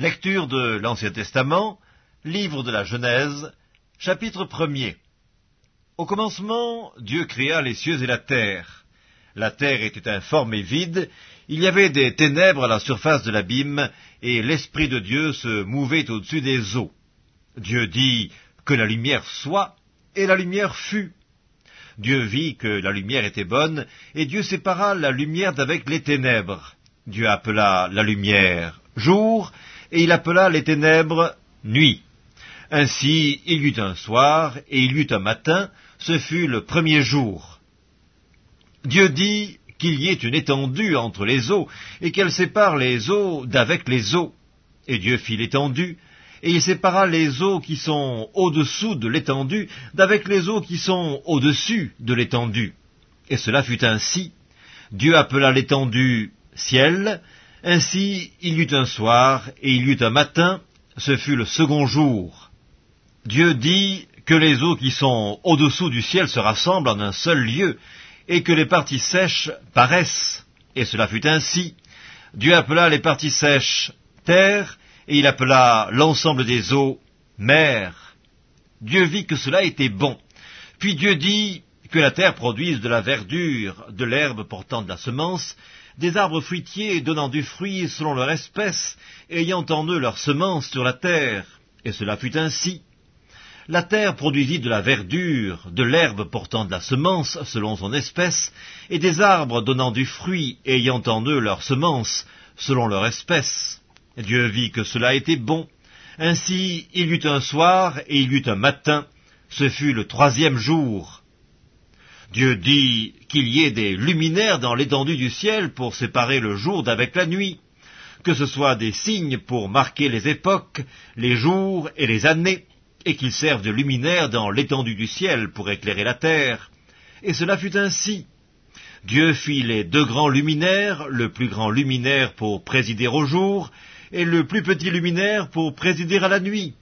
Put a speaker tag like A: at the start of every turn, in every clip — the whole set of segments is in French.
A: Lecture de l'Ancien Testament, livre de la Genèse, chapitre 1er. Au commencement, Dieu créa les cieux et la terre. La terre était informe et vide, il y avait des ténèbres à la surface de l'abîme, et l'Esprit de Dieu se mouvait au-dessus des eaux. Dieu dit que la lumière soit, et la lumière fut. Dieu vit que la lumière était bonne, et Dieu sépara la lumière d'avec les ténèbres. Dieu appela la lumière jour, et il appela les ténèbres nuit. Ainsi il y eut un soir, et il y eut un matin, ce fut le premier jour. Dieu dit qu'il y ait une étendue entre les eaux, et qu'elle sépare les eaux d'avec les eaux. Et Dieu fit l'étendue, et il sépara les eaux qui sont au-dessous de l'étendue d'avec les eaux qui sont au-dessus de l'étendue. Et cela fut ainsi. Dieu appela l'étendue ciel, ainsi il y eut un soir et il y eut un matin, ce fut le second jour. Dieu dit que les eaux qui sont au-dessous du ciel se rassemblent en un seul lieu, et que les parties sèches paraissent. Et cela fut ainsi. Dieu appela les parties sèches terre, et il appela l'ensemble des eaux mer. Dieu vit que cela était bon. Puis Dieu dit que la terre produise de la verdure, de l'herbe portant de la semence, des arbres fruitiers donnant du fruit selon leur espèce, ayant en eux leur semence sur la terre. Et cela fut ainsi. La terre produisit de la verdure, de l'herbe portant de la semence selon son espèce, et des arbres donnant du fruit ayant en eux leur semence selon leur espèce. Dieu vit que cela était bon. Ainsi il y eut un soir et il y eut un matin, ce fut le troisième jour. Dieu dit qu'il y ait des luminaires dans l'étendue du ciel pour séparer le jour d'avec la nuit, que ce soit des signes pour marquer les époques, les jours et les années, et qu'ils servent de luminaires dans l'étendue du ciel pour éclairer la terre. Et cela fut ainsi. Dieu fit les deux grands luminaires, le plus grand luminaire pour présider au jour, et le plus petit luminaire pour présider à la nuit.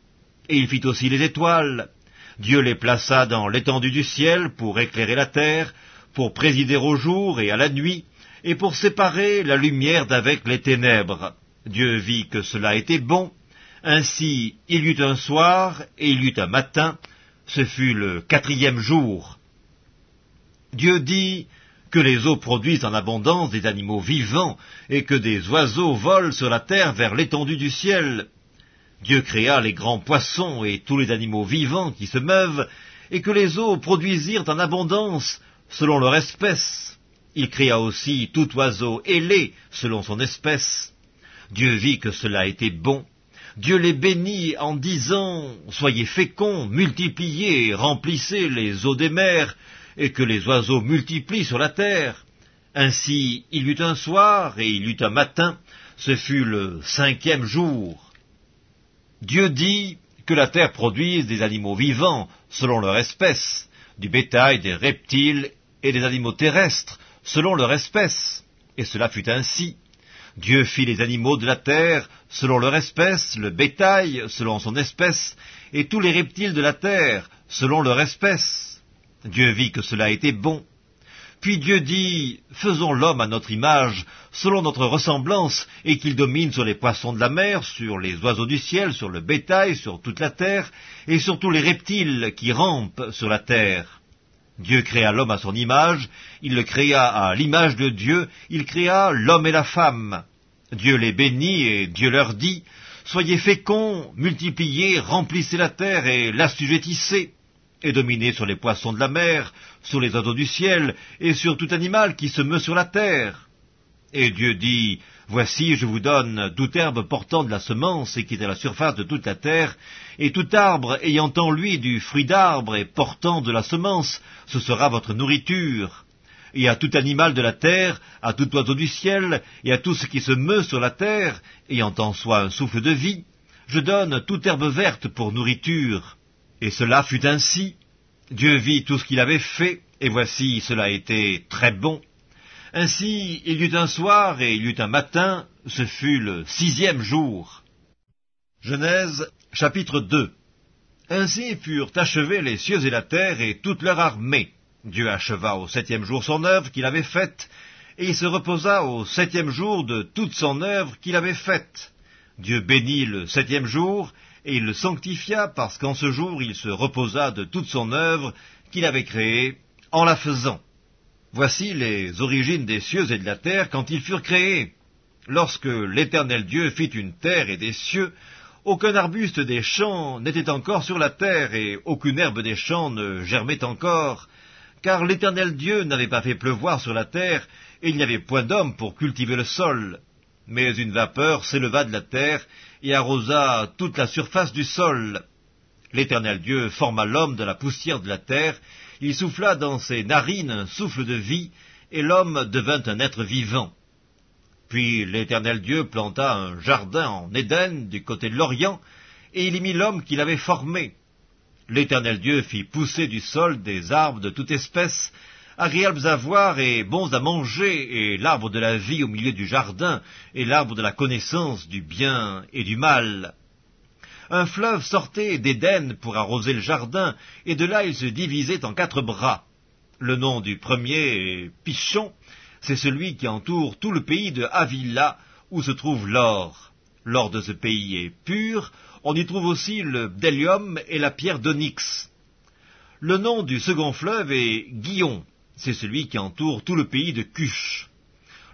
A: Et il fit aussi les étoiles. Dieu les plaça dans l'étendue du ciel pour éclairer la terre, pour présider au jour et à la nuit, et pour séparer la lumière d'avec les ténèbres. Dieu vit que cela était bon. Ainsi il y eut un soir et il y eut un matin, ce fut le quatrième jour. Dieu dit, que les eaux produisent en abondance des animaux vivants, et que des oiseaux volent sur la terre vers l'étendue du ciel. Dieu créa les grands poissons et tous les animaux vivants qui se meuvent, et que les eaux produisirent en abondance selon leur espèce. Il créa aussi tout oiseau ailé selon son espèce. Dieu vit que cela était bon. Dieu les bénit en disant Soyez féconds, multipliez, remplissez les eaux des mers, et que les oiseaux multiplient sur la terre. Ainsi il y eut un soir et il y eut un matin, ce fut le cinquième jour. Dieu dit que la terre produise des animaux vivants selon leur espèce, du bétail, des reptiles et des animaux terrestres selon leur espèce. Et cela fut ainsi. Dieu fit les animaux de la terre selon leur espèce, le bétail selon son espèce, et tous les reptiles de la terre selon leur espèce. Dieu vit que cela était bon. Puis Dieu dit, Faisons l'homme à notre image, selon notre ressemblance, et qu'il domine sur les poissons de la mer, sur les oiseaux du ciel, sur le bétail, sur toute la terre, et sur tous les reptiles qui rampent sur la terre. Dieu créa l'homme à son image, il le créa à l'image de Dieu, il créa l'homme et la femme. Dieu les bénit et Dieu leur dit, Soyez féconds, multipliez, remplissez la terre et l'assujettissez et dominez sur les poissons de la mer, sur les oiseaux du ciel, et sur tout animal qui se meut sur la terre. Et Dieu dit, Voici, je vous donne toute herbe portant de la semence et qui est à la surface de toute la terre, et tout arbre ayant en lui du fruit d'arbre et portant de la semence, ce sera votre nourriture. Et à tout animal de la terre, à tout oiseau du ciel, et à tout ce qui se meut sur la terre, ayant en soi un souffle de vie, je donne toute herbe verte pour nourriture. Et cela fut ainsi. Dieu vit tout ce qu'il avait fait, et voici cela était très bon. Ainsi il y eut un soir et il y eut un matin, ce fut le sixième jour. Genèse chapitre 2 Ainsi furent achevés les cieux et la terre et toute leur armée. Dieu acheva au septième jour son œuvre qu'il avait faite, et il se reposa au septième jour de toute son œuvre qu'il avait faite. Dieu bénit le septième jour, et il le sanctifia parce qu'en ce jour il se reposa de toute son œuvre qu'il avait créée en la faisant. Voici les origines des cieux et de la terre quand ils furent créés. Lorsque l'Éternel Dieu fit une terre et des cieux, aucun arbuste des champs n'était encore sur la terre, et aucune herbe des champs ne germait encore, car l'Éternel Dieu n'avait pas fait pleuvoir sur la terre, et il n'y avait point d'homme pour cultiver le sol. Mais une vapeur s'éleva de la terre, et arrosa toute la surface du sol. L'Éternel Dieu forma l'homme de la poussière de la terre, il souffla dans ses narines un souffle de vie, et l'homme devint un être vivant. Puis l'Éternel Dieu planta un jardin en Éden du côté de l'Orient, et il y mit l'homme qu'il avait formé. L'Éternel Dieu fit pousser du sol des arbres de toute espèce, agréables à voir et bons à manger, et l'arbre de la vie au milieu du jardin, et l'arbre de la connaissance du bien et du mal. Un fleuve sortait d'Éden pour arroser le jardin, et de là il se divisait en quatre bras. Le nom du premier est Pichon, c'est celui qui entoure tout le pays de Avila, où se trouve l'or. L'or de ce pays est pur, on y trouve aussi le bdellium et la pierre d'onyx. Le nom du second fleuve est Guillon, c'est celui qui entoure tout le pays de Cush.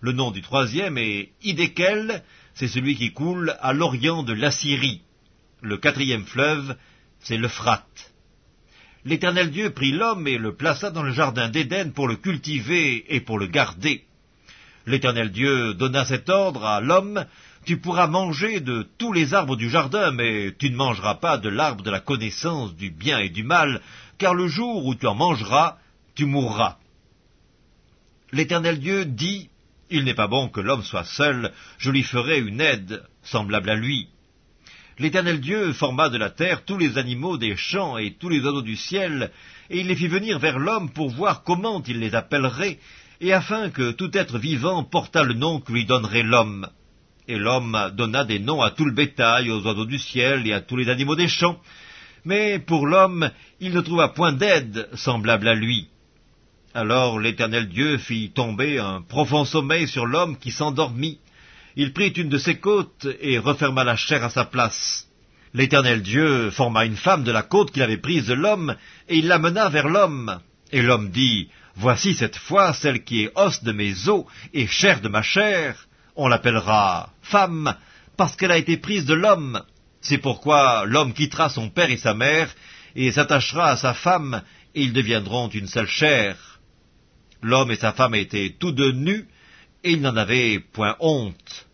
A: Le nom du troisième est Idékel, c'est celui qui coule à l'orient de l'Assyrie. Le quatrième fleuve, c'est l'Euphrate. L'Éternel Dieu prit l'homme et le plaça dans le jardin d'Éden pour le cultiver et pour le garder. L'Éternel Dieu donna cet ordre à l'homme, Tu pourras manger de tous les arbres du jardin, mais tu ne mangeras pas de l'arbre de la connaissance du bien et du mal, car le jour où tu en mangeras, tu mourras. L'Éternel Dieu dit, Il n'est pas bon que l'homme soit seul, je lui ferai une aide semblable à lui. L'Éternel Dieu forma de la terre tous les animaux des champs et tous les oiseaux du ciel, et il les fit venir vers l'homme pour voir comment il les appellerait, et afin que tout être vivant portât le nom que lui donnerait l'homme. Et l'homme donna des noms à tout le bétail, aux oiseaux du ciel et à tous les animaux des champs. Mais pour l'homme, il ne trouva point d'aide semblable à lui. Alors l'Éternel Dieu fit tomber un profond sommeil sur l'homme qui s'endormit. Il prit une de ses côtes et referma la chair à sa place. L'Éternel Dieu forma une femme de la côte qu'il avait prise de l'homme, et il l'amena vers l'homme. Et l'homme dit, Voici cette fois celle qui est os de mes os et chair de ma chair. On l'appellera femme, parce qu'elle a été prise de l'homme. C'est pourquoi l'homme quittera son père et sa mère, et s'attachera à sa femme, et ils deviendront une seule chair. L'homme et sa femme étaient tous deux nus, et ils n'en avaient point honte.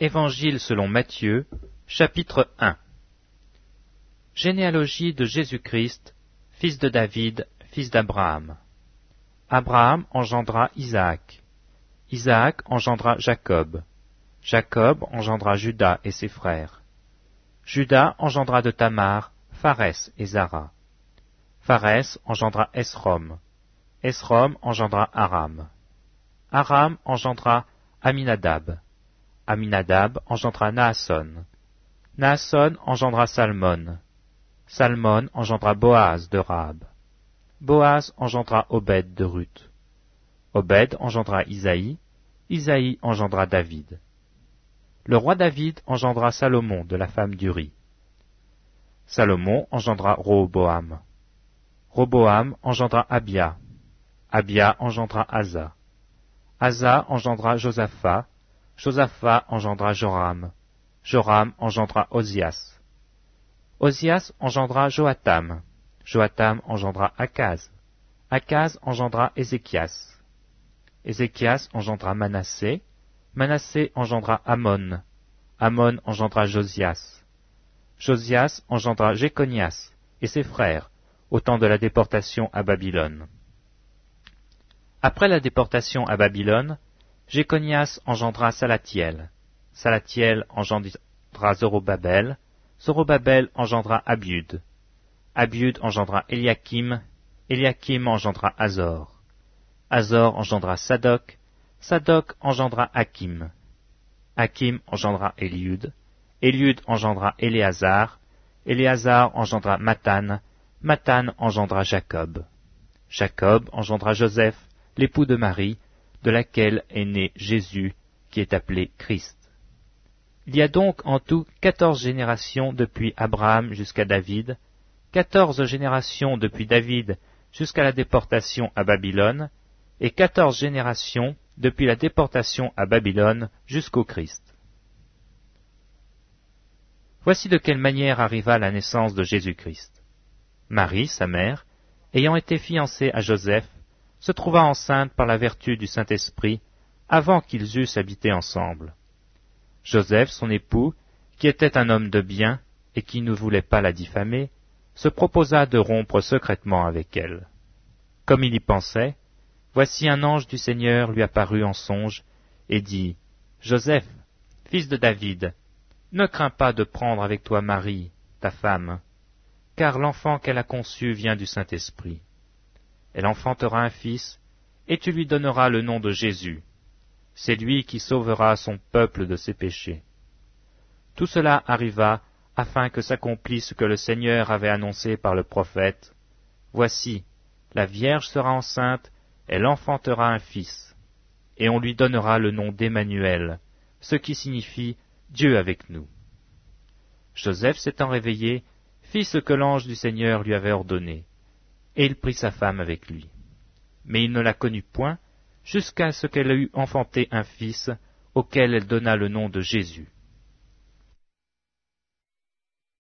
B: Évangile selon Matthieu, chapitre 1 Généalogie de Jésus-Christ, fils de David, fils d'Abraham. Abraham engendra Isaac. Isaac engendra Jacob. Jacob engendra Judas et ses frères. Judas engendra de Tamar Pharès et Zara. Pharès engendra Esrom. Esrom engendra Aram. Aram engendra Aminadab. Aminadab engendra Naasson. Naasson engendra Salmon. Salmon engendra Boaz de Rahab. Boaz engendra Obed de Ruth. Obed engendra Isaïe. Isaïe engendra David. Le roi David engendra Salomon de la femme d'Uri. Salomon engendra Roboam. Roboam engendra Abia. Abia engendra Asa. Asa engendra Josaphat. Josaphat engendra Joram. Joram engendra Osias. Osias engendra Joatam. Joatam engendra Akaz. Akaz engendra Ézéchias. Ézéchias engendra Manassé. Manassé engendra Amon. Amon engendra Josias. Josias engendra Jéconias et ses frères au temps de la déportation à Babylone. Après la déportation à Babylone, Jéconias engendra Salatiel. Salatiel engendra Zorobabel. Zorobabel engendra Abiud. Abiud engendra Eliakim. Eliakim engendra Azor. Azor engendra Sadok. Sadok engendra Hakim. Hakim engendra Eliud. Eliud engendra Éléazar. Éléazar engendra Mathan. Mathan engendra Jacob. Jacob engendra Joseph, l'époux de Marie, de laquelle est né Jésus, qui est appelé Christ. Il y a donc en tout quatorze générations depuis Abraham jusqu'à David, quatorze générations depuis David jusqu'à la déportation à Babylone, et quatorze générations depuis la déportation à Babylone jusqu'au Christ. Voici de quelle manière arriva la naissance de Jésus-Christ. Marie, sa mère, ayant été fiancée à Joseph, se trouva enceinte par la vertu du Saint-Esprit avant qu'ils eussent habité ensemble. Joseph, son époux, qui était un homme de bien et qui ne voulait pas la diffamer, se proposa de rompre secrètement avec elle. Comme il y pensait, voici un ange du Seigneur lui apparut en songe et dit, Joseph, fils de David, ne crains pas de prendre avec toi Marie, ta femme, car l'enfant qu'elle a conçu vient du Saint-Esprit. Elle enfantera un fils, et tu lui donneras le nom de Jésus c'est lui qui sauvera son peuple de ses péchés. Tout cela arriva afin que s'accomplisse ce que le Seigneur avait annoncé par le prophète. Voici, la Vierge sera enceinte, elle enfantera un fils, et on lui donnera le nom d'Emmanuel, ce qui signifie Dieu avec nous. Joseph s'étant réveillé, fit ce que l'ange du Seigneur lui avait ordonné, et il prit sa femme avec lui. Mais il ne la connut point, jusqu'à ce qu'elle eût enfanté un fils, auquel elle donna le nom de Jésus.